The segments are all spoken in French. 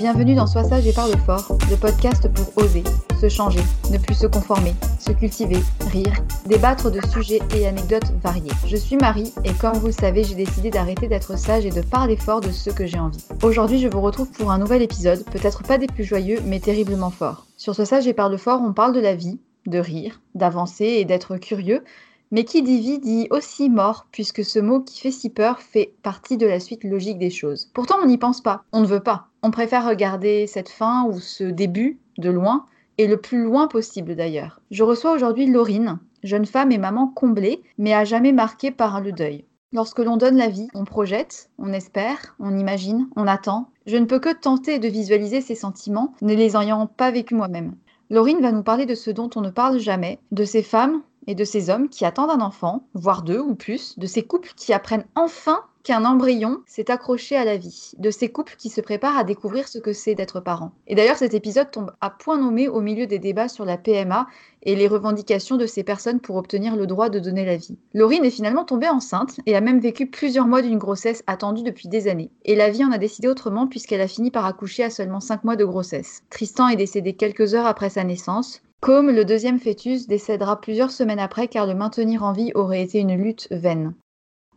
Bienvenue dans Sois sage et parle fort, le podcast pour oser, se changer, ne plus se conformer, se cultiver, rire, débattre de sujets et anecdotes variés. Je suis Marie et comme vous le savez, j'ai décidé d'arrêter d'être sage et de parler fort de ce que j'ai envie. Aujourd'hui, je vous retrouve pour un nouvel épisode, peut-être pas des plus joyeux, mais terriblement fort. Sur Sois sage et parle fort, on parle de la vie, de rire, d'avancer et d'être curieux, mais qui dit vie dit aussi mort, puisque ce mot qui fait si peur fait partie de la suite logique des choses. Pourtant, on n'y pense pas, on ne veut pas. On préfère regarder cette fin ou ce début de loin, et le plus loin possible d'ailleurs. Je reçois aujourd'hui Laurine, jeune femme et maman comblée, mais à jamais marquée par le deuil. Lorsque l'on donne la vie, on projette, on espère, on imagine, on attend. Je ne peux que tenter de visualiser ces sentiments, ne les ayant pas vécus moi-même. Laurine va nous parler de ce dont on ne parle jamais, de ces femmes et de ces hommes qui attendent un enfant, voire deux ou plus, de ces couples qui apprennent enfin qu'un embryon s'est accroché à la vie, de ces couples qui se préparent à découvrir ce que c'est d'être parent. Et d'ailleurs, cet épisode tombe à point nommé au milieu des débats sur la PMA et les revendications de ces personnes pour obtenir le droit de donner la vie. Laurine est finalement tombée enceinte et a même vécu plusieurs mois d'une grossesse attendue depuis des années. Et la vie en a décidé autrement puisqu'elle a fini par accoucher à seulement 5 mois de grossesse. Tristan est décédé quelques heures après sa naissance. Comme le deuxième fœtus décédera plusieurs semaines après car le maintenir en vie aurait été une lutte vaine.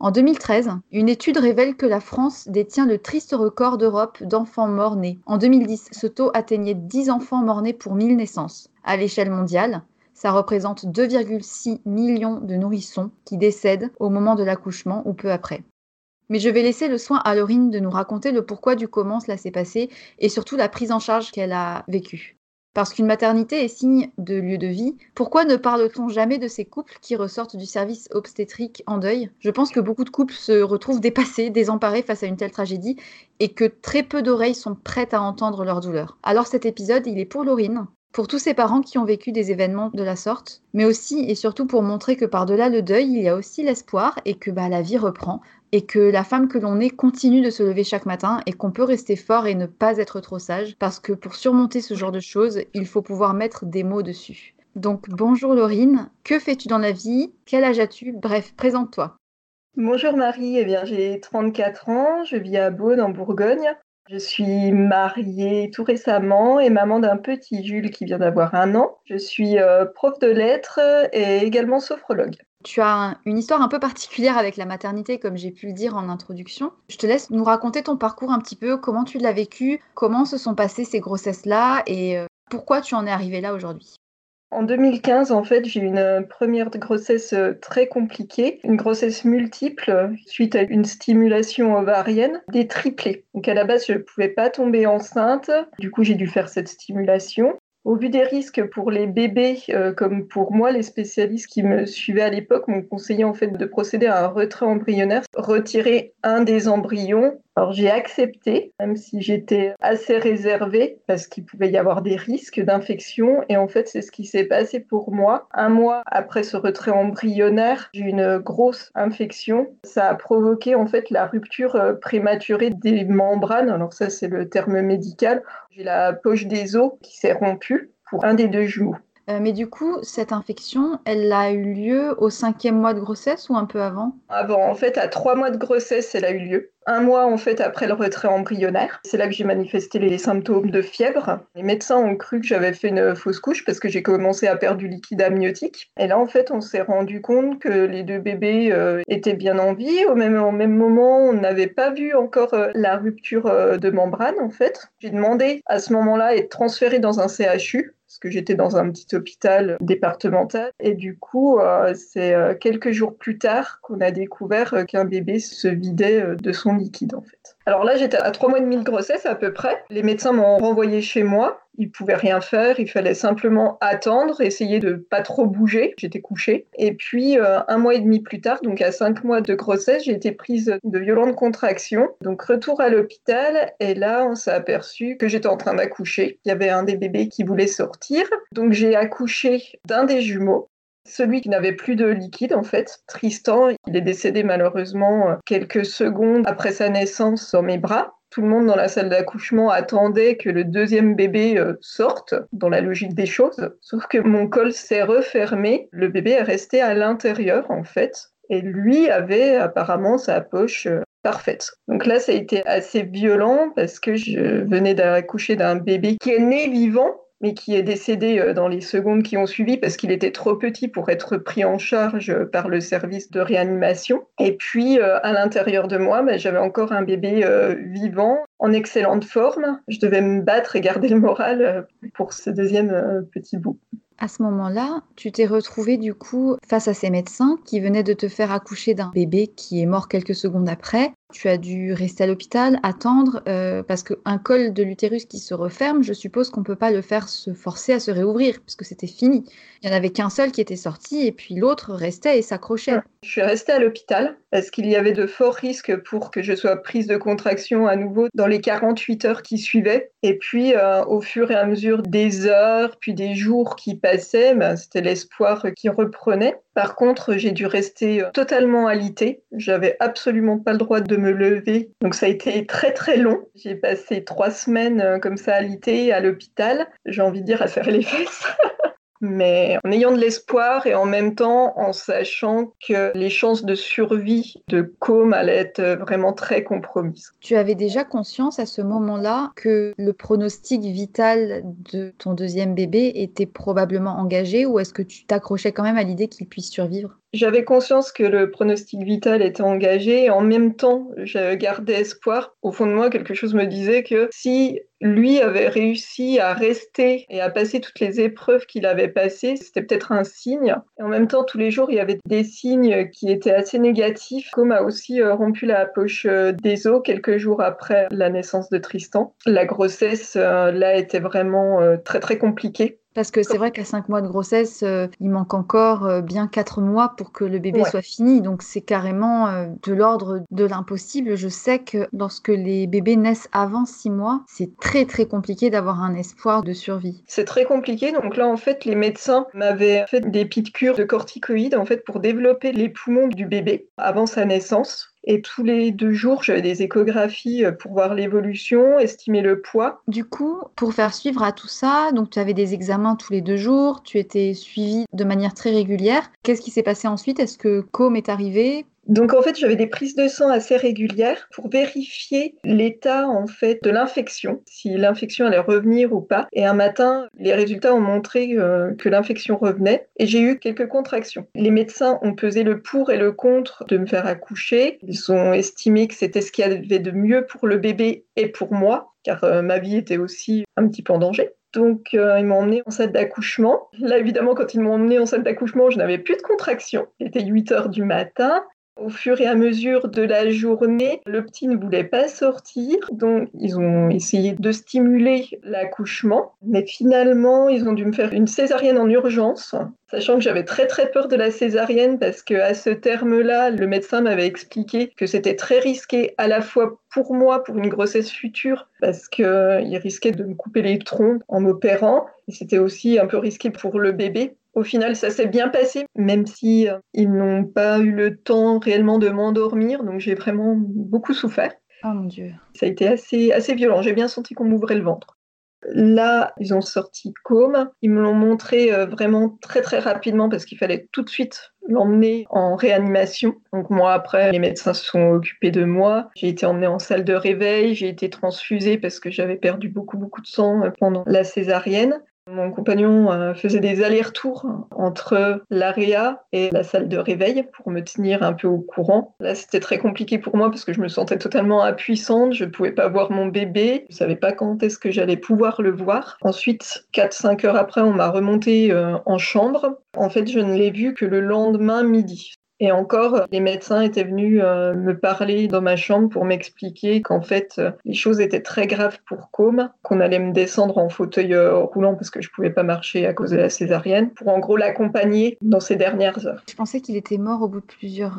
En 2013, une étude révèle que la France détient le triste record d'Europe d'enfants morts-nés. En 2010, ce taux atteignait 10 enfants morts-nés pour 1000 naissances. À l'échelle mondiale, ça représente 2,6 millions de nourrissons qui décèdent au moment de l'accouchement ou peu après. Mais je vais laisser le soin à Laurine de nous raconter le pourquoi du comment cela s'est passé et surtout la prise en charge qu'elle a vécue. Parce qu'une maternité est signe de lieu de vie, pourquoi ne parle-t-on jamais de ces couples qui ressortent du service obstétrique en deuil? Je pense que beaucoup de couples se retrouvent dépassés, désemparés face à une telle tragédie et que très peu d'oreilles sont prêtes à entendre leur douleur. Alors cet épisode, il est pour Laurine, pour tous ces parents qui ont vécu des événements de la sorte, mais aussi et surtout pour montrer que par-delà le deuil, il y a aussi l'espoir et que bah, la vie reprend et que la femme que l'on est continue de se lever chaque matin et qu'on peut rester fort et ne pas être trop sage parce que pour surmonter ce genre de choses, il faut pouvoir mettre des mots dessus. Donc bonjour Laurine, que fais-tu dans la vie? Quel âge as-tu? Bref, présente-toi. Bonjour Marie, eh bien j'ai 34 ans, je vis à Beaune en Bourgogne. Je suis mariée tout récemment et maman d'un petit Jules qui vient d'avoir un an. Je suis euh, prof de lettres et également sophrologue. Tu as une histoire un peu particulière avec la maternité, comme j'ai pu le dire en introduction. Je te laisse nous raconter ton parcours un petit peu, comment tu l'as vécu, comment se sont passées ces grossesses-là et euh, pourquoi tu en es arrivée là aujourd'hui. En 2015, en fait, j'ai eu une première grossesse euh, très compliquée, une grossesse multiple suite à une stimulation ovarienne, des triplés. Donc à la base, je ne pouvais pas tomber enceinte. Du coup, j'ai dû faire cette stimulation. Au vu des risques pour les bébés, euh, comme pour moi, les spécialistes qui me suivaient à l'époque m'ont conseillé en fait de procéder à un retrait embryonnaire, retirer un des embryons. Alors j'ai accepté, même si j'étais assez réservée, parce qu'il pouvait y avoir des risques d'infection. Et en fait, c'est ce qui s'est passé pour moi. Un mois après ce retrait embryonnaire, j'ai eu une grosse infection. Ça a provoqué en fait la rupture euh, prématurée des membranes. Alors ça, c'est le terme médical. J'ai la poche des os qui s'est rompue pour un des deux jumeaux. Euh, mais du coup, cette infection, elle a eu lieu au cinquième mois de grossesse ou un peu avant? Avant, en fait, à trois mois de grossesse, elle a eu lieu. Un mois, en fait, après le retrait embryonnaire. C'est là que j'ai manifesté les symptômes de fièvre. Les médecins ont cru que j'avais fait une fausse couche parce que j'ai commencé à perdre du liquide amniotique. Et là, en fait, on s'est rendu compte que les deux bébés euh, étaient bien en vie. Au même, moment, on n'avait pas vu encore euh, la rupture de membrane, en fait. J'ai demandé à ce moment-là d'être transférée dans un CHU parce que j'étais dans un petit hôpital départemental. Et du coup, euh, c'est euh, quelques jours plus tard qu'on a découvert euh, qu'un bébé se vidait de son liquide, en fait. Alors là, j'étais à trois mois et demi de grossesse à peu près. Les médecins m'ont renvoyé chez moi il pouvait rien faire, il fallait simplement attendre, essayer de pas trop bouger. J'étais couchée. Et puis euh, un mois et demi plus tard, donc à cinq mois de grossesse, j'ai été prise de violentes contractions. Donc retour à l'hôpital et là on s'est aperçu que j'étais en train d'accoucher. Il y avait un des bébés qui voulait sortir. Donc j'ai accouché d'un des jumeaux. Celui qui n'avait plus de liquide, en fait, Tristan, il est décédé malheureusement euh, quelques secondes après sa naissance dans mes bras tout le monde dans la salle d'accouchement attendait que le deuxième bébé euh, sorte, dans la logique des choses. Sauf que mon col s'est refermé, le bébé est resté à l'intérieur en fait, et lui avait apparemment sa poche euh, parfaite. Donc là, ça a été assez violent parce que je venais d'accoucher d'un bébé qui est né vivant, mais qui est décédé euh, dans les secondes qui ont suivi parce qu'il était trop petit pour être pris en charge euh, par le service de réanimation. Et puis, euh, à l'intérieur de moi, bah, j'avais encore un bébé vivant, en excellente forme. Je devais me battre et garder le moral pour ce deuxième petit bout. À ce moment-là, tu t'es retrouvée du coup face à ces médecins qui venaient de te faire accoucher d'un bébé qui est mort quelques secondes après tu as dû rester à l'hôpital, attendre, euh, parce qu'un col de l'utérus qui se referme, je suppose qu'on ne peut pas le faire se forcer à se réouvrir, puisque c'était fini. Il n'y en avait qu'un seul qui était sorti, et puis l'autre restait et s'accrochait. Je suis restée à l'hôpital, parce qu'il y avait de forts risques pour que je sois prise de contraction à nouveau dans les 48 heures qui suivaient? Et puis, euh, au fur et à mesure des heures, puis des jours qui passaient, ben, c'était l'espoir qui reprenait. Par contre, j'ai dû rester euh, totalement alitée. J'avais absolument pas le droit de me lever. Donc ça a été très très long. J'ai passé trois semaines euh, comme ça alitée à l'hôpital. J'ai envie de dire à faire les fesses. Mais en ayant de l'espoir et en même temps en sachant que les chances de survie de Com allaient être vraiment très compromises. Tu avais déjà conscience à ce moment-là que le pronostic vital de ton deuxième bébé était probablement engagé ou est-ce que tu t'accrochais quand même à l'idée qu'il puisse survivre? J'avais conscience que le pronostic vital était engagé et en même temps, je gardais espoir. Au fond de moi, quelque chose me disait que si lui avait réussi à rester et à passer toutes les épreuves qu'il avait passées, c'était peut-être un signe. En même temps, tous les jours, il y avait des signes qui étaient assez négatifs, comme a aussi euh, rompu la poche euh, des os quelques jours après la naissance de Tristan. La grossesse, euh, là, était vraiment très, très compliquée Parce que c'est vrai qu'à 5 mois de grossesse, euh, il manque encore euh, bien 4 mois pour que le bébé soit fini. Donc c'est carrément euh, de l'ordre de l'impossible. Je sais que lorsque les bébés naissent avant 6 mois, c'est très très compliqué d'avoir un espoir de survie. C'est très compliqué. Donc là, en fait, les médecins m'avaient fait des cures de corticoïdes en fait, pour développer les poumons du bébé avant sa naissance. Et tous les deux jours, j'avais des échographies euh, pour voir l'évolution, estimer le poids. Du coup, pour faire suivre à tout ça, donc tu avais des examens tous les deux jours, tu étais suivi de manière très régulière. Qu'est-ce qui s'est passé ensuite? Est-ce que Com est arrivé? Donc en fait, j'avais des prises de sang assez régulières pour vérifier l'état en fait de l'infection, si l'infection allait revenir ou pas. Et un matin, les résultats ont montré euh, que l'infection revenait et j'ai eu quelques contractions. Les médecins ont pesé le pour et le contre de me faire accoucher. Ils ont estimé que c'était ce qu'il y avait de mieux pour le bébé et pour moi, car euh, ma vie était aussi un petit peu en danger. Donc, euh, ils m'ont emmené en salle d'accouchement. Là, évidemment, quand ils m'ont emmené en salle d'accouchement, je n'avais plus de contractions. Il était 8 heures du matin. Au fur et à mesure de la journée, le petit ne voulait pas sortir, donc ils ont essayé de stimuler l'accouchement, mais finalement ils ont dû me faire une césarienne en urgence, sachant que j'avais très très peur de la césarienne parce que à ce terme-là, le médecin m'avait expliqué que c'était très risqué à la fois pour moi pour une grossesse future parce qu'il risquait de me couper les troncs en m'opérant, et c'était aussi un peu risqué pour le bébé au final, ça s'est bien passé, même si euh, ils n'ont pas eu le temps réellement de m'endormir, donc j'ai vraiment beaucoup souffert. Oh mon Dieu. Ça a été assez, assez violent. J'ai bien senti qu'on m'ouvrait le ventre. Là, ils ont sorti Com. Ils me l'ont montré euh, vraiment très très rapidement parce qu'il fallait tout de suite l'emmener en réanimation. Donc moi après, les médecins se sont occupés de moi. J'ai été emmenée en salle de réveil, j'ai été transfusée parce que j'avais perdu beaucoup beaucoup de sang euh, pendant la césarienne. Mon compagnon euh, faisait des allers-retours entre l'AREA et la salle de réveil pour me tenir un peu au courant. Là, c'était très compliqué pour moi parce que je me sentais totalement impuissante. Je ne pouvais pas voir mon bébé. Je ne savais pas quand est-ce que j'allais pouvoir le voir. Ensuite, 4-5 heures après, on m'a remonté euh, en chambre. En fait, je ne l'ai vu que le lendemain midi. Et encore, les médecins étaient venus euh, me parler dans ma chambre pour m'expliquer qu'en fait, euh, les choses étaient très graves pour Com, qu'on allait me descendre en fauteuil euh, roulant parce que je pouvais pas marcher à cause de la césarienne, pour en gros l'accompagner dans ces dernières heures. Je pensais qu'il était mort au bout de plusieurs...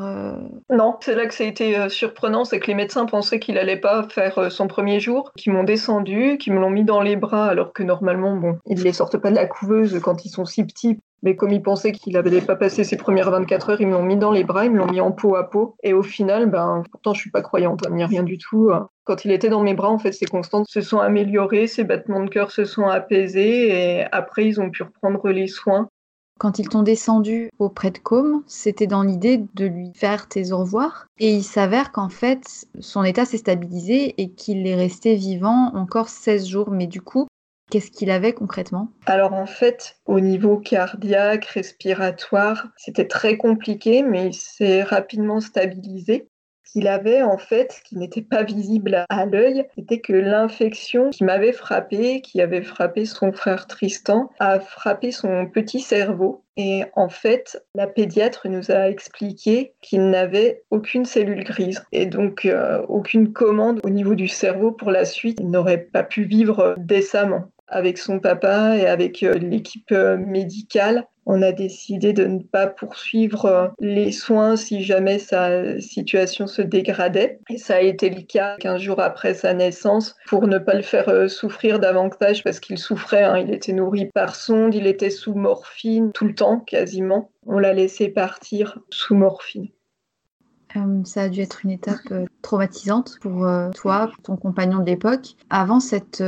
Non, c'est là que ça a été surprenant, c'est que les médecins pensaient qu'il allait pas faire son premier jour, qu'ils m'ont descendu, qu'ils me l'ont mis dans les bras, alors que normalement, bon, ils les sortent pas de la couveuse quand ils sont si petits mais comme ils pensaient qu'il n'avait pas passé ses premières 24 heures, ils me l'ont mis dans les bras, ils me l'ont mis en peau à peau. Et au final, ben, pourtant, je suis pas croyante, n'y a rien du tout. Quand il était dans mes bras, en fait, ses constantes se sont améliorées, ses battements de cœur se sont apaisés, et après, ils ont pu reprendre les soins. Quand ils t'ont descendu auprès de Com, c'était dans l'idée de lui faire tes au revoir. Et il s'avère qu'en fait, son état s'est stabilisé et qu'il est resté vivant encore 16 jours. Mais du coup, Qu'est-ce qu'il avait concrètement? Alors en fait, au niveau cardiaque, respiratoire, c'était très compliqué, mais il s'est rapidement stabilisé. Ce qu'il avait en fait, qui n'était pas visible à l'œil, c'était que l'infection qui m'avait frappé, qui avait frappé son frère Tristan, a frappé son petit cerveau. Et en fait, la pédiatre nous a expliqué qu'il n'avait aucune cellule grise et donc euh, aucune commande au niveau du cerveau pour la suite. Il n'aurait pas pu vivre décemment avec son papa et avec euh, l'équipe euh, médicale, on a décidé de ne pas poursuivre euh, les soins si jamais sa situation se dégradait. Et ça a été le cas 15 jours après sa naissance pour ne pas le faire souffrir davantage parce qu'il souffrait. Hein. Il était nourri par sonde, il était sous morphine tout le temps quasiment. On l'a laissé partir sous morphine. Euh, ça a dû être une étape euh, traumatisante pour euh, toi, pour ton compagnon de l'époque. Avant cette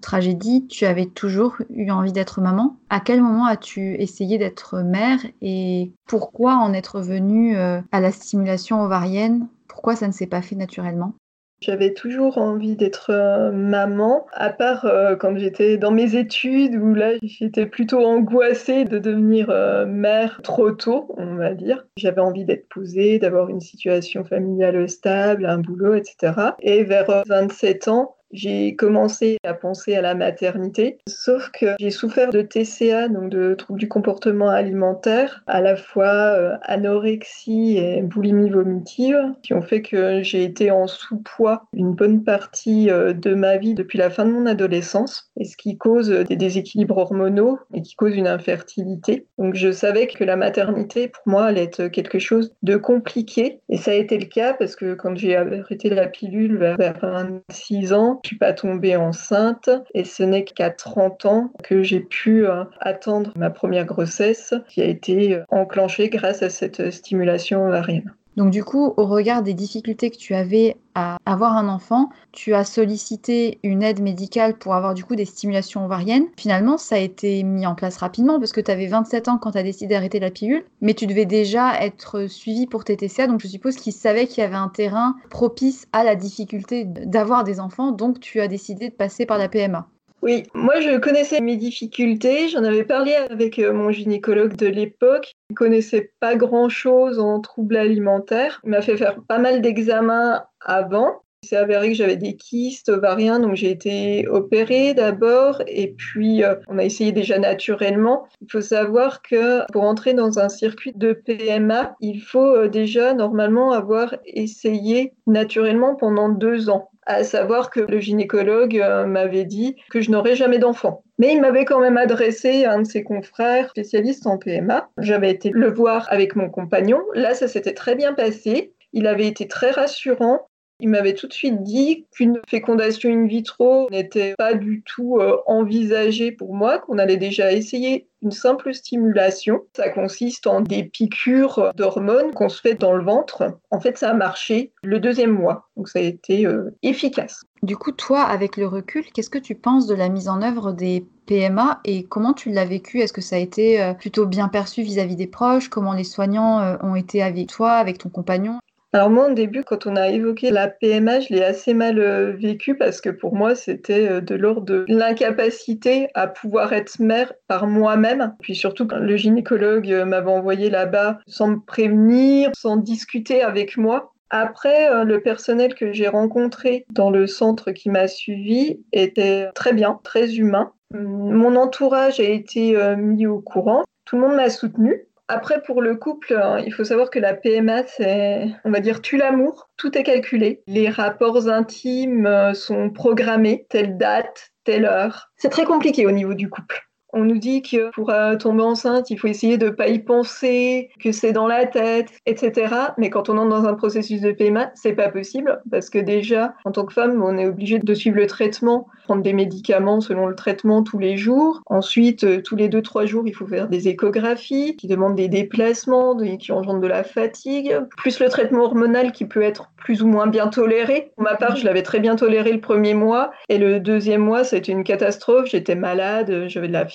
tragédie, tu avais toujours eu envie d'être maman. À quel moment as-tu essayé d'être mère et pourquoi en être venue à la stimulation ovarienne? Pourquoi ça ne s'est pas fait naturellement? J'avais toujours envie d'être euh, maman, à part euh, quand j'étais dans mes études où là j'étais plutôt angoissée de devenir euh, mère trop tôt, on va dire. J'avais envie d'être posée, d'avoir une situation familiale stable, un boulot, etc. Et vers 27 ans, j'ai commencé à penser à la maternité, sauf que j'ai souffert de TCA, donc de troubles du comportement alimentaire, à la fois euh, anorexie et boulimie vomitive, qui ont fait que j'ai été en sous-poids une bonne partie euh, de ma vie depuis la fin de mon adolescence, et ce qui cause des déséquilibres hormonaux et qui cause une infertilité. Donc je savais que la maternité, pour moi, allait être quelque chose de compliqué, et ça a été le cas parce que quand j'ai arrêté la pilule vers 26 ans, je suis pas tombée enceinte et ce n'est qu'à 30 ans que j'ai pu euh, attendre ma première grossesse qui a été euh, enclenchée grâce à cette stimulation ovarienne. Donc du coup, au regard des difficultés que tu avais à avoir un enfant, tu as sollicité une aide médicale pour avoir du coup des stimulations ovariennes. Finalement, ça a été mis en place rapidement parce que tu avais 27 ans quand tu as décidé d'arrêter la pilule, mais tu devais déjà être suivi pour tes TCA, donc je suppose qu'ils savaient qu'il y avait un terrain propice à la difficulté d'avoir des enfants, donc tu as décidé de passer par la PMA. Oui, moi je connaissais mes difficultés, j'en avais parlé avec euh, mon gynécologue de l'époque. Il connaissait pas grand-chose en troubles alimentaires. Il m'a fait faire pas mal d'examens avant. Il s'est avéré que j'avais des kystes ovariens, donc j'ai été opérée d'abord et puis euh, on a essayé déjà naturellement. Il faut savoir que pour entrer dans un circuit de PMA, il faut euh, déjà normalement avoir essayé naturellement pendant deux ans à savoir que le gynécologue euh, m'avait dit que je n'aurais jamais d'enfant. Mais il m'avait quand même adressé à un de ses confrères spécialistes en PMA. J'avais été le voir avec mon compagnon. Là, ça s'était très bien passé. Il avait été très rassurant. Il m'avait tout de suite dit qu'une fécondation in vitro n'était pas du tout euh, envisagée pour moi, qu'on allait déjà essayer une simple stimulation. Ça consiste en des piqûres d'hormones qu'on se fait dans le ventre. En fait, ça a marché le deuxième mois, donc ça a été euh, efficace. Du coup, toi, avec le recul, qu'est-ce que tu penses de la mise en œuvre des PMA et comment tu l'as vécu? Est-ce que ça a été euh, plutôt bien perçu vis-à-vis des proches? Comment les soignants ont été avec toi, avec ton compagnon? Alors moi, au début, quand on a évoqué la PMA, je l'ai assez mal euh, vécu parce que pour moi, c'était euh, de l'ordre de l'incapacité à pouvoir être mère par moi-même. Puis surtout, quand le gynécologue euh, m'avait envoyé là-bas sans me prévenir, sans discuter avec moi. Après, le personnel que j'ai rencontré dans le centre qui m'a suivi était très bien, très humain. Mon entourage a été mis au courant. Tout le monde m'a soutenu. Après, pour le couple, hein, il faut savoir que la PMA, c'est, on va dire, tue l'amour. Tout est calculé. Les rapports intimes euh, sont programmés, telle date, telle heure. C'est très compliqué au niveau du couple. On nous dit que pour euh, tomber enceinte, il faut essayer de ne pas y penser, que c'est dans la tête, etc. Mais quand on entre dans un processus de PMA, c'est pas possible parce que déjà, en tant que femme, on est obligé de suivre le traitement, prendre des médicaments selon le traitement tous les jours. Ensuite, euh, tous les deux trois jours, il faut faire des échographies qui demandent des déplacements, qui engendrent de la fatigue, plus le traitement hormonal qui peut être plus ou moins bien toléré. Pour ma part, je l'avais très bien toléré le premier mois et le deuxième mois, c'était une catastrophe. J'étais malade, j'avais de la.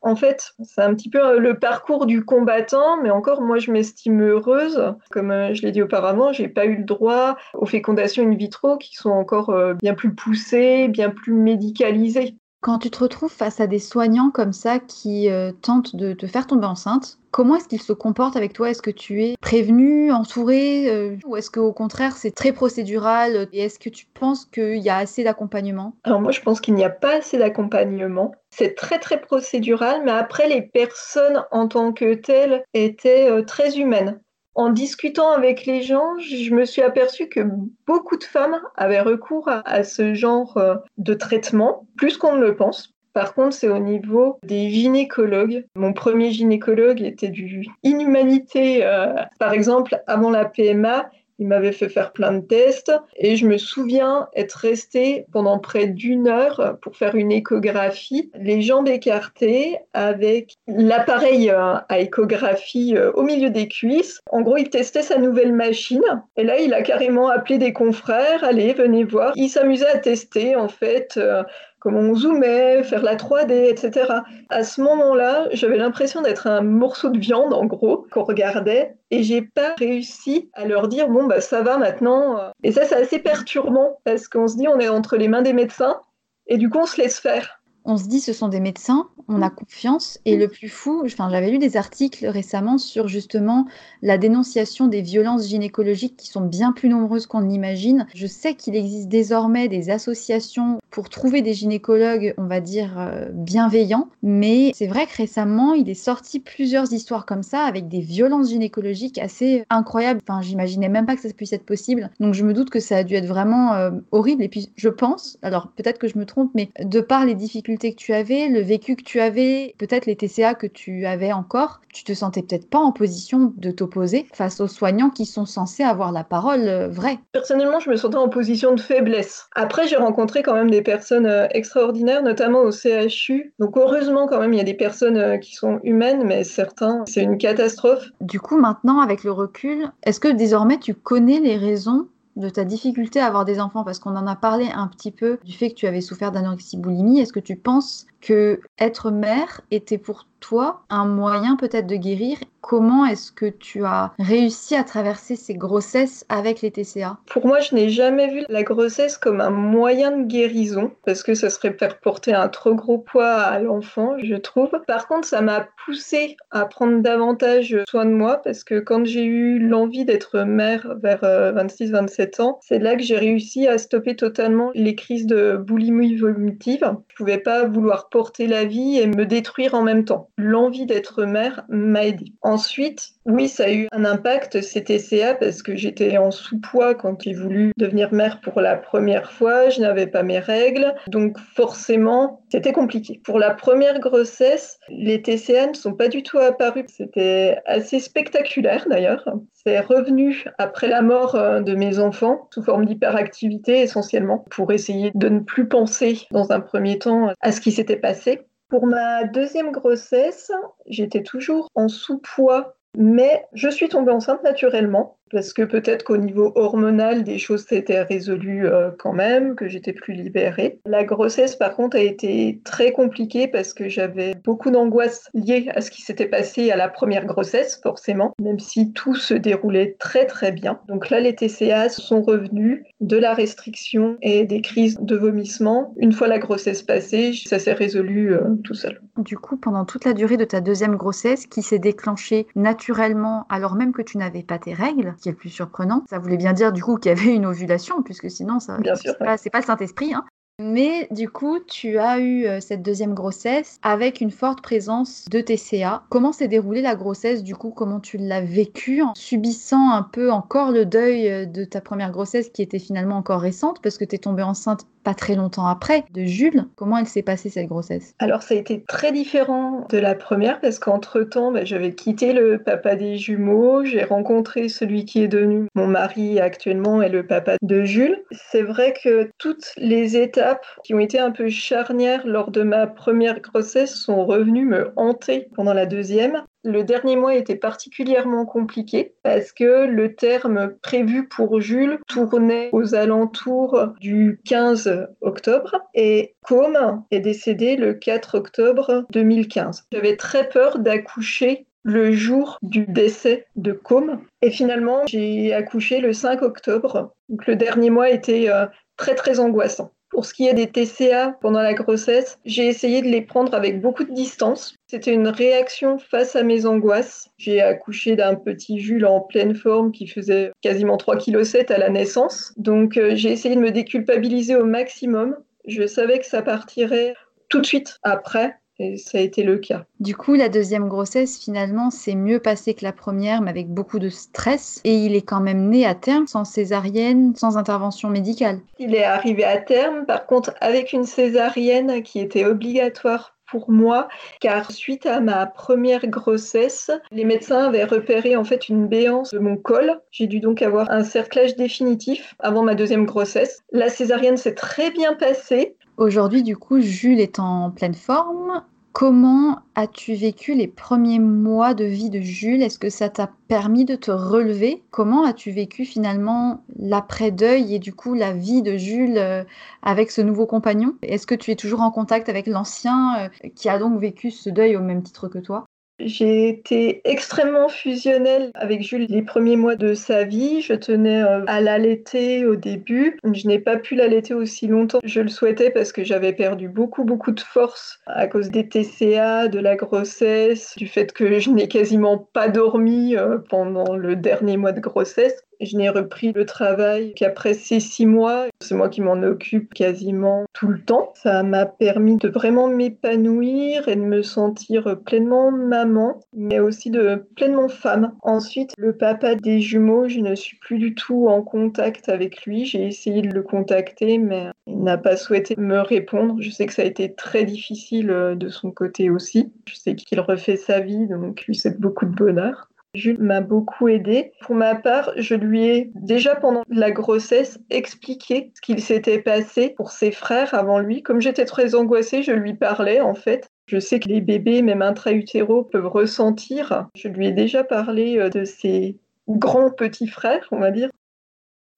En fait, c'est un petit peu euh, le parcours du combattant, mais encore, moi, je m'estime heureuse. Comme euh, je l'ai dit auparavant, j'ai pas eu le droit aux fécondations in vitro qui sont encore euh, bien plus poussées, bien plus médicalisées. Quand tu te retrouves face à des soignants comme ça qui tentent de te faire tomber enceinte, comment est-ce qu'ils se comportent avec toi? Est-ce que tu es prévenu, entouré Ou est-ce qu'au contraire c'est très procédural Et est-ce que tu penses qu'il y a assez d'accompagnement? Alors moi je pense qu'il n'y a pas assez d'accompagnement. C'est très très procédural, mais après les personnes en tant que telles étaient euh, très humaines. En discutant avec les gens, je me suis aperçue que beaucoup de femmes avaient recours à, ce genre euh, de traitement, plus qu'on ne le pense. Par contre, c'est au niveau des gynécologues. Mon premier gynécologue était du inhumanité. Euh, par exemple, avant la PMA, il m'avait fait faire plein de tests et je me souviens être restée pendant près d'une heure pour faire une échographie, les jambes écartées avec l'appareil euh, à échographie euh, au milieu des cuisses. En gros, il testait sa nouvelle machine et là, il a carrément appelé des confrères, allez, venez voir. Il s'amusait à tester en fait euh, comment on zoomait, faire la 3D, etc. À ce moment-là, j'avais l'impression d'être un morceau de viande, en gros, qu'on regardait, et j'ai pas réussi à leur dire bon bah ça va maintenant. Euh. Et ça, c'est assez perturbant parce qu'on se dit on est entre les mains des médecins, et du coup on se laisse faire. on se dit ce sont des médecins, on a confiance. Et le plus fou, j'avais lu des articles récemment sur justement la dénonciation des violences gynécologiques qui sont bien plus nombreuses qu'on ne l'imagine. Je sais qu'il existe désormais des associations pour trouver des gynécologues, on va dire, euh, bienveillants. Mais c'est vrai que récemment, il est sorti plusieurs histoires comme ça avec des violences gynécologiques assez incroyables. Enfin, j'imaginais même pas que ça puisse être possible. Donc je me doute que ça a dû être vraiment euh, horrible. Et puis je pense, alors peut-être que je me trompe, mais de par les difficultés que tu avais, le vécu que tu avais, peut-être les TCA que tu avais encore, tu te sentais peut-être pas en position de t'opposer face aux soignants qui sont censés avoir la parole euh, vraie. Personnellement, je me sentais en position de faiblesse. Après, j'ai rencontré quand même des personnes euh, extraordinaires, notamment au CHU. Donc heureusement quand même, il y a des personnes qui sont humaines, mais certains, c'est une catastrophe. Du coup, maintenant, avec le recul, est-ce que désormais tu connais les raisons de ta difficulté à avoir des enfants? Parce qu'on en a parlé un petit peu du fait que tu avais souffert d'anorexie boulimie. Est-ce que tu penses que être mère était pour toi un moyen peut-être de guérir Comment est-ce que tu as réussi à traverser ces grossesses avec les TCA Pour moi, je n'ai jamais vu la grossesse comme un moyen de guérison parce que ça serait faire porter un trop gros poids à l'enfant, je trouve. Par contre, ça m'a poussé à prendre davantage soin de moi parce que quand j'ai eu l'envie d'être mère vers 26-27 euh, ans, c'est là que j'ai réussi à stopper totalement les crises de boulimie vomitive. Je pouvais pas vouloir porter la vie et me détruire en même temps. L'envie d'être mère m'a aidé. Ensuite, oui, ça a eu un impact, ces TCA, parce que j'étais en sous-poids quand j'ai voulu devenir mère pour la première fois, je n'avais pas mes règles, donc forcément, c'était compliqué. Pour la première grossesse, les TCA ne sont pas du tout apparus. C'était assez spectaculaire d'ailleurs. C'est revenu après la mort euh, de mes enfants sous forme d'hyperactivité essentiellement pour essayer de ne plus penser dans un premier temps à ce qui s'était passé. Pour ma deuxième grossesse, j'étais toujours en sous-poids, mais je suis tombée enceinte naturellement parce que peut-être qu'au niveau hormonal, des choses s'étaient résolues euh, quand même, que j'étais plus libérée. La grossesse, par contre, a été très compliquée parce que j'avais beaucoup d'angoisse liée à ce qui s'était passé à la première grossesse, forcément, même si tout se déroulait très très bien. Donc là, les TCA sont revenus de la restriction et des crises de vomissement. Une fois la grossesse passée, ça s'est résolu euh, tout seul. Du coup, pendant toute la durée de ta deuxième grossesse, qui s'est déclenchée naturellement alors même que tu n'avais pas tes règles, qui est le plus surprenant. Ça voulait bien dire du coup qu'il y avait une ovulation, puisque sinon, ça, c'est pas, pas, le Saint-Esprit. Hein. Mais du coup, tu as eu euh, cette deuxième grossesse avec une forte présence de TCA. Comment s'est déroulée la grossesse du coup? Comment tu l'as vécue en subissant un peu encore le deuil euh, de ta première grossesse qui était finalement encore récente parce que tu es tombée enceinte pas très longtemps après de Jules? Comment elle s'est passée cette grossesse? Alors ça a été très différent de la première parce qu'entre-temps, bah, j'avais quitté le papa des jumeaux, j'ai rencontré celui qui est devenu mon mari actuellement et le papa de Jules. C'est vrai que toutes les étapes qui ont été un peu charnières lors de ma première grossesse sont revenues me hanter pendant la deuxième. Le dernier mois était particulièrement compliqué parce que le terme prévu pour Jules tournait aux alentours du 15 octobre et Com est décédé le 4 octobre 2015. J'avais très peur d'accoucher le jour du décès de Com et finalement j'ai accouché le 5 octobre. Donc le dernier mois était euh, très très angoissant. Pour ce qui est des TCA pendant la grossesse, j'ai essayé de les prendre avec beaucoup de distance. C'était une réaction face à mes angoisses. J'ai accouché d'un petit Jules en pleine forme qui faisait quasiment 3,7 kg à la naissance. Donc euh, j'ai essayé de me déculpabiliser au maximum. Je savais que ça partirait tout de suite après. Et ça a été le cas. Du coup, la deuxième grossesse, finalement, c'est mieux passé que la première, mais avec beaucoup de stress. Et il est quand même né à terme, sans césarienne, sans intervention médicale. Il est arrivé à terme, par contre, avec une césarienne qui était obligatoire pour moi, car suite à ma première grossesse, les médecins avaient repéré en fait une béance de mon col. J'ai dû donc avoir un cerclage définitif avant ma deuxième grossesse. La césarienne s'est très bien passée. Aujourd'hui, du coup, Jules est en pleine forme. Comment as-tu vécu les premiers mois de vie de Jules? Est-ce que ça t'a permis de te relever? Comment as-tu vécu finalement l'après-deuil et du coup la vie de Jules euh, avec ce nouveau compagnon? Est-ce que tu es toujours en contact avec l'ancien euh, qui a donc vécu ce deuil au même titre que toi? J'ai été extrêmement fusionnelle avec Jules les premiers mois de sa vie. Je tenais euh, à l'allaiter au début. Je n'ai pas pu l'allaiter aussi longtemps. Je le souhaitais parce que j'avais perdu beaucoup, beaucoup de force à cause des TCA, de la grossesse, du fait que je n'ai quasiment pas dormi euh, pendant le dernier mois de grossesse. Je n'ai repris le travail qu'après ces six mois. C'est moi qui m'en occupe quasiment tout le temps. Ça m'a permis de vraiment m'épanouir et de me sentir pleinement maman, mais aussi de pleinement femme. Ensuite, le papa des jumeaux, je ne suis plus du tout en contact avec lui. J'ai essayé de le contacter, mais il n'a pas souhaité me répondre. Je sais que ça a été très difficile euh, de son côté aussi. Je sais qu'il refait sa vie, donc lui souhaite beaucoup de bonheur. Jules m'a beaucoup aidé. Pour ma part, je lui ai déjà pendant la grossesse expliqué ce qu'il s'était passé pour ses frères avant lui. Comme j'étais très angoissée, je lui parlais en fait. Je sais que les bébés, même intra-utéraux, peuvent ressentir. Je lui ai déjà parlé euh, de ses grands petits frères, on va dire.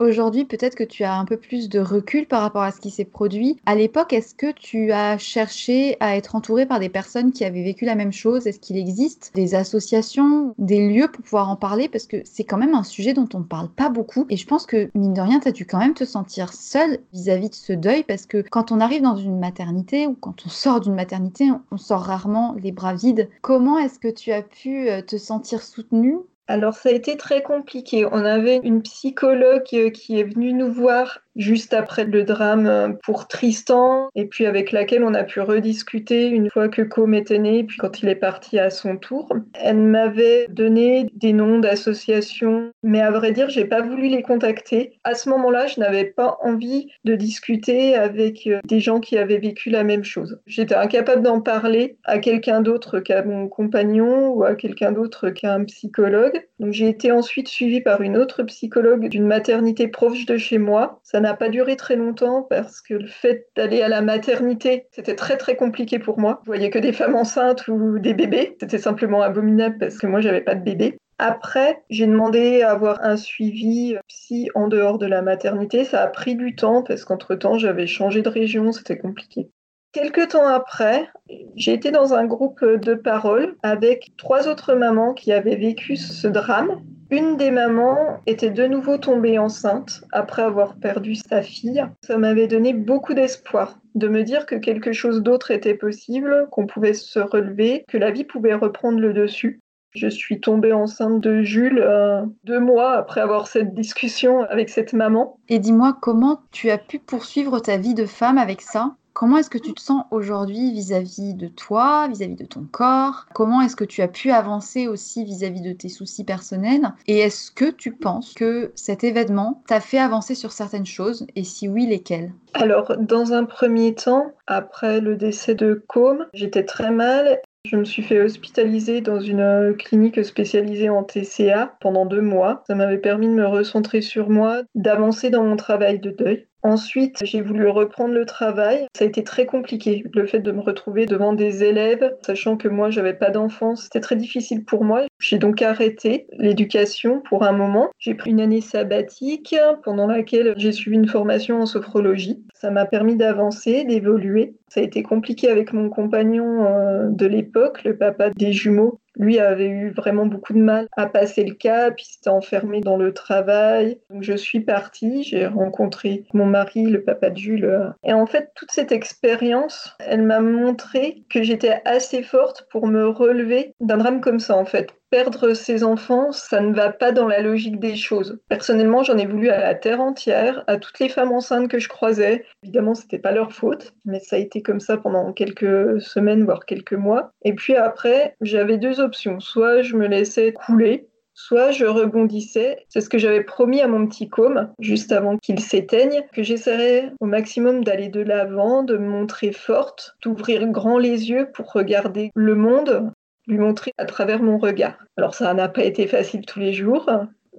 Aujourd'hui, peut-être que tu as un peu plus de recul par rapport à ce qui s'est produit. À l'époque, est-ce que tu as cherché à être entouré par des personnes qui avaient vécu la même chose? Est-ce qu'il existe des associations, des lieux pour pouvoir en parler? Parce que c'est quand même un sujet dont on ne parle pas beaucoup. Et je pense que, mine de rien, tu as dû quand même te sentir seule vis-à-vis de ce deuil. Parce que quand on arrive dans une maternité ou quand on sort d'une maternité, on sort rarement les bras vides. Comment est-ce que tu as pu euh, te sentir soutenue alors ça a été très compliqué. On avait une psychologue euh, qui est venue nous voir juste après le drame euh, pour Tristan, et puis avec laquelle on a pu rediscuter une fois que Com était né, puis quand il est parti à son tour. Elle m'avait donné des noms d'associations, mais à vrai dire, j'ai pas voulu les contacter. À ce moment-là, je n'avais pas envie de discuter avec euh, des gens qui avaient vécu la même chose. J'étais incapable d'en parler à quelqu'un d'autre qu'à mon compagnon ou à quelqu'un d'autre qu'à un psychologue. Donc j'ai été ensuite suivie par une autre psychologue d'une maternité proche de chez moi. N'a pas duré très longtemps parce que le fait d'aller à la maternité, c'était très très compliqué pour moi. Je voyais que des femmes enceintes ou des bébés. C'était simplement abominable parce que moi j'avais pas de bébé. Après, j'ai demandé à avoir un suivi psy en dehors de la maternité. Ça a pris du temps parce qu'entre-temps, j'avais changé de région, c'était compliqué. Quelques temps après, j'ai été dans un groupe de parole avec trois autres mamans qui avaient vécu ce drame une des mamans était de nouveau tombée enceinte après avoir perdu sa fille. Ça m'avait donné beaucoup d'espoir de me dire que quelque chose d'autre était possible, qu'on pouvait se relever, que la vie pouvait reprendre le dessus. Je suis tombée enceinte de Jules euh, deux mois après avoir cette discussion avec cette maman. Et dis-moi, comment tu as pu poursuivre ta vie de femme avec ça? Comment est-ce que tu te sens aujourd'hui vis-à-vis de toi, vis-à-vis de ton corps? Comment est-ce que tu as pu avancer aussi vis-à-vis de tes soucis personnels? Et est-ce que tu penses que cet événement t'a fait avancer sur certaines choses? Et si oui, lesquelles? Alors, dans un premier temps, après le décès de Com, j'étais très mal. Je me suis fait hospitaliser dans une clinique spécialisée en TCA pendant deux mois. Ça m'avait permis de me recentrer sur moi, d'avancer dans mon travail de deuil. Ensuite, j'ai voulu reprendre le travail. Ça a été très compliqué. Le fait de me retrouver devant des élèves, sachant que moi, j'avais pas d'enfants, c'était très difficile pour moi. J'ai donc arrêté l'éducation pour un moment. J'ai pris une année sabbatique pendant laquelle j'ai suivi une formation en sophrologie. Ça m'a permis d'avancer, d'évoluer. Ça a été compliqué avec mon compagnon euh, de l'époque, le papa des jumeaux, lui avait eu vraiment beaucoup de mal à passer le cap, il s'était enfermé dans le travail. Donc je suis partie, j'ai rencontré mon mari, le papa de Jules. Et en fait, toute cette expérience, elle m'a montré que j'étais assez forte pour me relever d'un drame comme ça, en fait perdre ses enfants, ça ne va pas dans la logique des choses. Personnellement, j'en ai voulu à la terre entière, à toutes les femmes enceintes que je croisais. Évidemment, c'était pas leur faute, mais ça a été comme ça pendant quelques semaines, voire quelques mois. Et puis après, j'avais deux options. Soit je me laissais couler, soit je rebondissais. C'est ce que j'avais promis à mon petit com juste avant qu'il s'éteigne, que j'essaierais au maximum d'aller de l'avant, de me montrer forte, d'ouvrir grand les yeux pour regarder le monde lui montrer à travers mon regard. Alors ça n'a pas été facile tous les jours,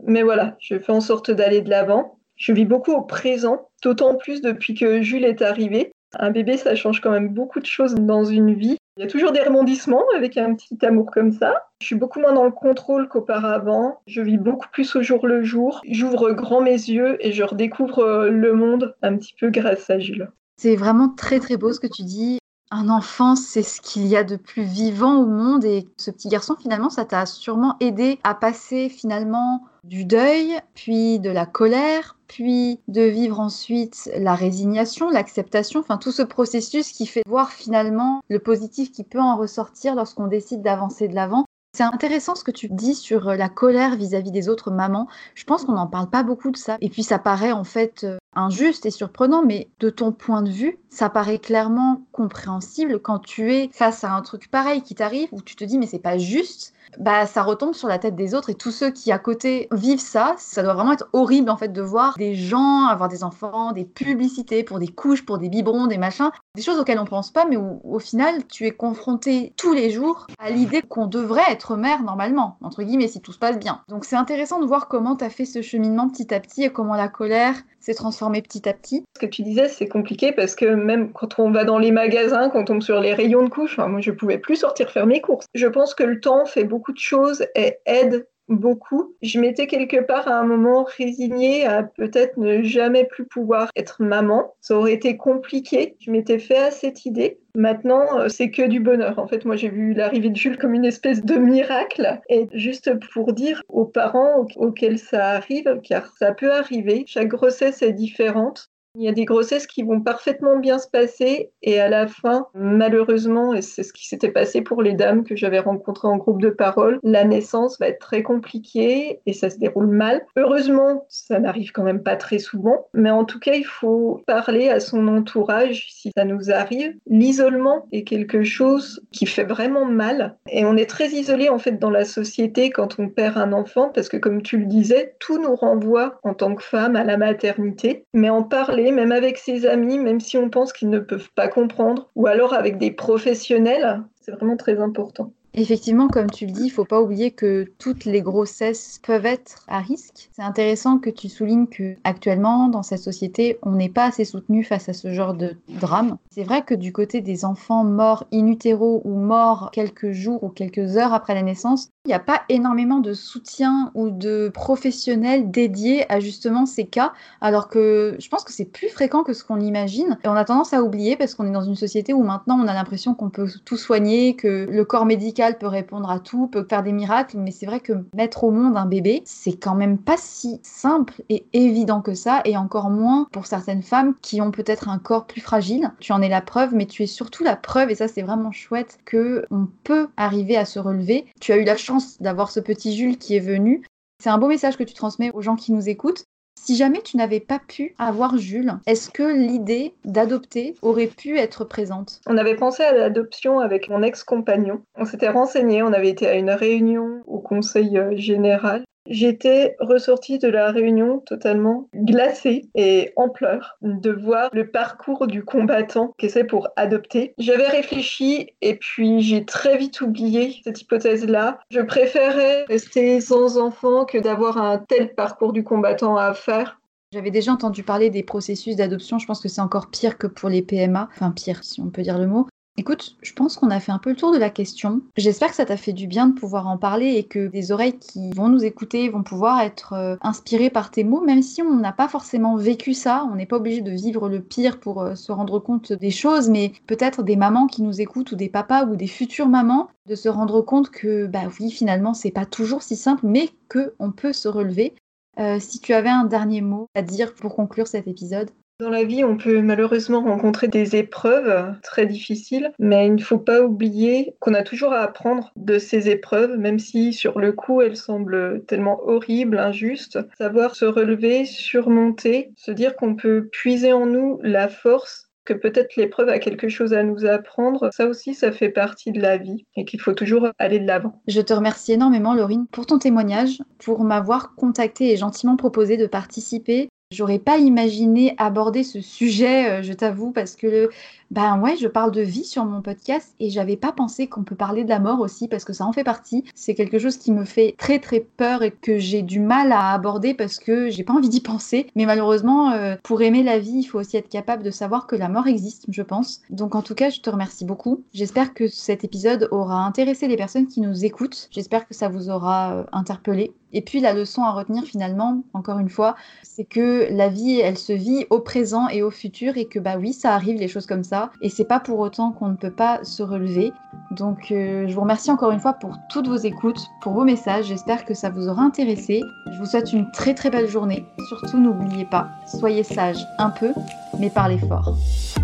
mais voilà, je fais en sorte d'aller de l'avant. Je vis beaucoup au présent, d'autant plus depuis que Jules est arrivé. Un bébé, ça change quand même beaucoup de choses dans une vie. Il y a toujours des rebondissements avec un petit amour comme ça. Je suis beaucoup moins dans le contrôle qu'auparavant. Je vis beaucoup plus au jour le jour. J'ouvre grand mes yeux et je redécouvre le monde un petit peu grâce à Jules. C'est vraiment très très beau ce que tu dis. Un enfant, c'est ce qu'il y a de plus vivant au monde et ce petit garçon, finalement, ça t'a sûrement aidé à passer finalement du deuil, puis de la colère, puis de vivre ensuite la résignation, l'acceptation, enfin tout ce processus qui fait voir finalement le positif qui peut en ressortir lorsqu'on décide d'avancer de l'avant. C'est intéressant ce que tu dis sur la colère vis-à-vis des autres mamans. Je pense qu'on n'en parle pas beaucoup de ça. Et puis ça paraît en fait euh, injuste et surprenant, mais de ton point de vue, ça paraît clairement compréhensible quand tu es face à un truc pareil qui t'arrive où tu te dis mais c'est pas juste bah ça retombe sur la tête des autres et tous ceux qui à côté vivent ça, ça doit vraiment être horrible en fait de voir des gens avoir des enfants, des publicités pour des couches, pour des biberons, des machins, des choses auxquelles on pense pas mais où au final tu es confronté tous les jours à l'idée qu'on devrait être mère normalement, entre guillemets si tout se passe bien. Donc c'est intéressant de voir comment tu as fait ce cheminement petit à petit et comment la colère s'est transformée petit à petit. Ce que tu disais, c'est compliqué parce que même quand on va dans les magasins, quand on tombe sur les rayons de couches, moi je pouvais plus sortir faire mes courses. Je pense que le temps fait beaucoup de choses et aide beaucoup. Je m'étais quelque part à un moment résignée à peut-être ne jamais plus pouvoir être maman. Ça aurait été compliqué. Je m'étais fait à cette idée. Maintenant, euh, c'est que du bonheur. En fait, moi, j'ai vu l'arrivée de Jules comme une espèce de miracle. Et juste pour dire aux parents auxquels ça arrive, car ça peut arriver, chaque grossesse est différente. Il y a des grossesses qui vont parfaitement bien se passer et à la fin, malheureusement, et c'est ce qui s'était passé pour les dames que j'avais rencontrées en groupe de parole, la naissance va être très compliquée et ça se déroule mal. Heureusement, ça n'arrive quand même pas très souvent, mais en tout cas, il faut parler à son entourage si ça nous arrive. L'isolement est quelque chose qui fait vraiment mal et on est très isolé en fait dans la société quand on perd un enfant parce que comme tu le disais, tout nous renvoie en tant que femme à la maternité, mais en parler même avec ses amis, même si on pense qu'ils ne peuvent pas comprendre, ou alors avec des professionnels, c'est vraiment très important. Effectivement, comme tu le dis, il faut pas oublier que toutes les grossesses peuvent être à risque. C'est intéressant que tu soulignes que actuellement, dans cette société, on n'est pas assez soutenu face à ce genre de drame. C'est vrai que du côté des enfants morts in utero ou morts quelques jours ou quelques heures après la naissance, il n'y a pas énormément de soutien ou de professionnels dédiés à justement ces cas, alors que je pense que c'est plus fréquent que ce qu'on imagine. Et on a tendance à oublier parce qu'on est dans une société où maintenant on a l'impression qu'on peut tout soigner, que le corps médical peut répondre à tout, peut faire des miracles. Mais c'est vrai que mettre au monde un bébé, c'est quand même pas si simple et évident que ça, et encore moins pour certaines femmes qui ont peut-être un corps plus fragile. Tu en es la preuve, mais tu es surtout la preuve, et ça c'est vraiment chouette, que on peut arriver à se relever. Tu as eu la chance d'avoir ce petit Jules qui est venu. C'est un beau message que tu transmets aux gens qui nous écoutent. Si jamais tu n'avais pas pu avoir Jules, est-ce que l'idée d'adopter aurait pu être présente? On avait pensé à l'adoption avec mon ex-compagnon. On s'était renseigné, on avait été à une réunion au conseil euh, général J'étais ressortie de la réunion totalement glacée et en pleurs de voir le parcours du combattant qu'essaie pour adopter. J'avais réfléchi et puis j'ai très vite oublié cette hypothèse-là. Je préférais rester sans enfant que d'avoir un tel parcours du combattant à faire. J'avais déjà entendu parler des processus d'adoption, je pense que c'est encore pire que pour les PMA, enfin pire si on peut dire le mot. Écoute, je pense qu'on a fait un peu le tour de la question. J'espère que ça t'a fait du bien de pouvoir en parler et que des oreilles qui vont nous écouter vont pouvoir être euh, inspirées par tes mots, même si on n'a pas forcément vécu ça. On n'est pas obligé de vivre le pire pour euh, se rendre compte des choses, mais peut-être des mamans qui nous écoutent ou des papas ou des futures mamans de se rendre compte que, bah oui, finalement, c'est pas toujours si simple, mais qu'on peut se relever. Euh, si tu avais un dernier mot à dire pour conclure cet épisode. Dans la vie, on peut malheureusement rencontrer des épreuves très difficiles, mais il ne faut pas oublier qu'on a toujours à apprendre de ces épreuves, même si sur le coup elles semblent tellement horribles, injustes. Savoir se relever, surmonter, se dire qu'on peut puiser en nous la force que peut-être l'épreuve a quelque chose à nous apprendre, ça aussi, ça fait partie de la vie et qu'il faut toujours aller de l'avant. Je te remercie énormément, Laurine, pour ton témoignage, pour m'avoir contacté et gentiment proposé de participer J'aurais pas imaginé aborder ce sujet, euh, je t'avoue, parce que ben ouais, je parle de vie sur mon podcast et j'avais pas pensé qu'on peut parler de la mort aussi parce que ça en fait partie. C'est quelque chose qui me fait très très peur et que j'ai du mal à aborder parce que j'ai pas envie d'y penser. Mais malheureusement, euh, pour aimer la vie, il faut aussi être capable de savoir que la mort existe, je pense. Donc en tout cas, je te remercie beaucoup. J'espère que cet épisode aura intéressé les personnes qui nous écoutent. J'espère que ça vous aura euh, interpellé. Et puis la leçon à retenir finalement, encore une fois, c'est que la vie, elle se vit au présent et au futur et que bah oui, ça arrive les choses comme ça. Et c'est pas pour autant qu'on ne peut pas se relever. Donc euh, je vous remercie encore une fois pour toutes vos écoutes, pour vos messages. J'espère que ça vous aura intéressé. Je vous souhaite une très très belle journée. Surtout n'oubliez pas, soyez sages un peu, mais parlez fort.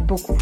Beaucoup.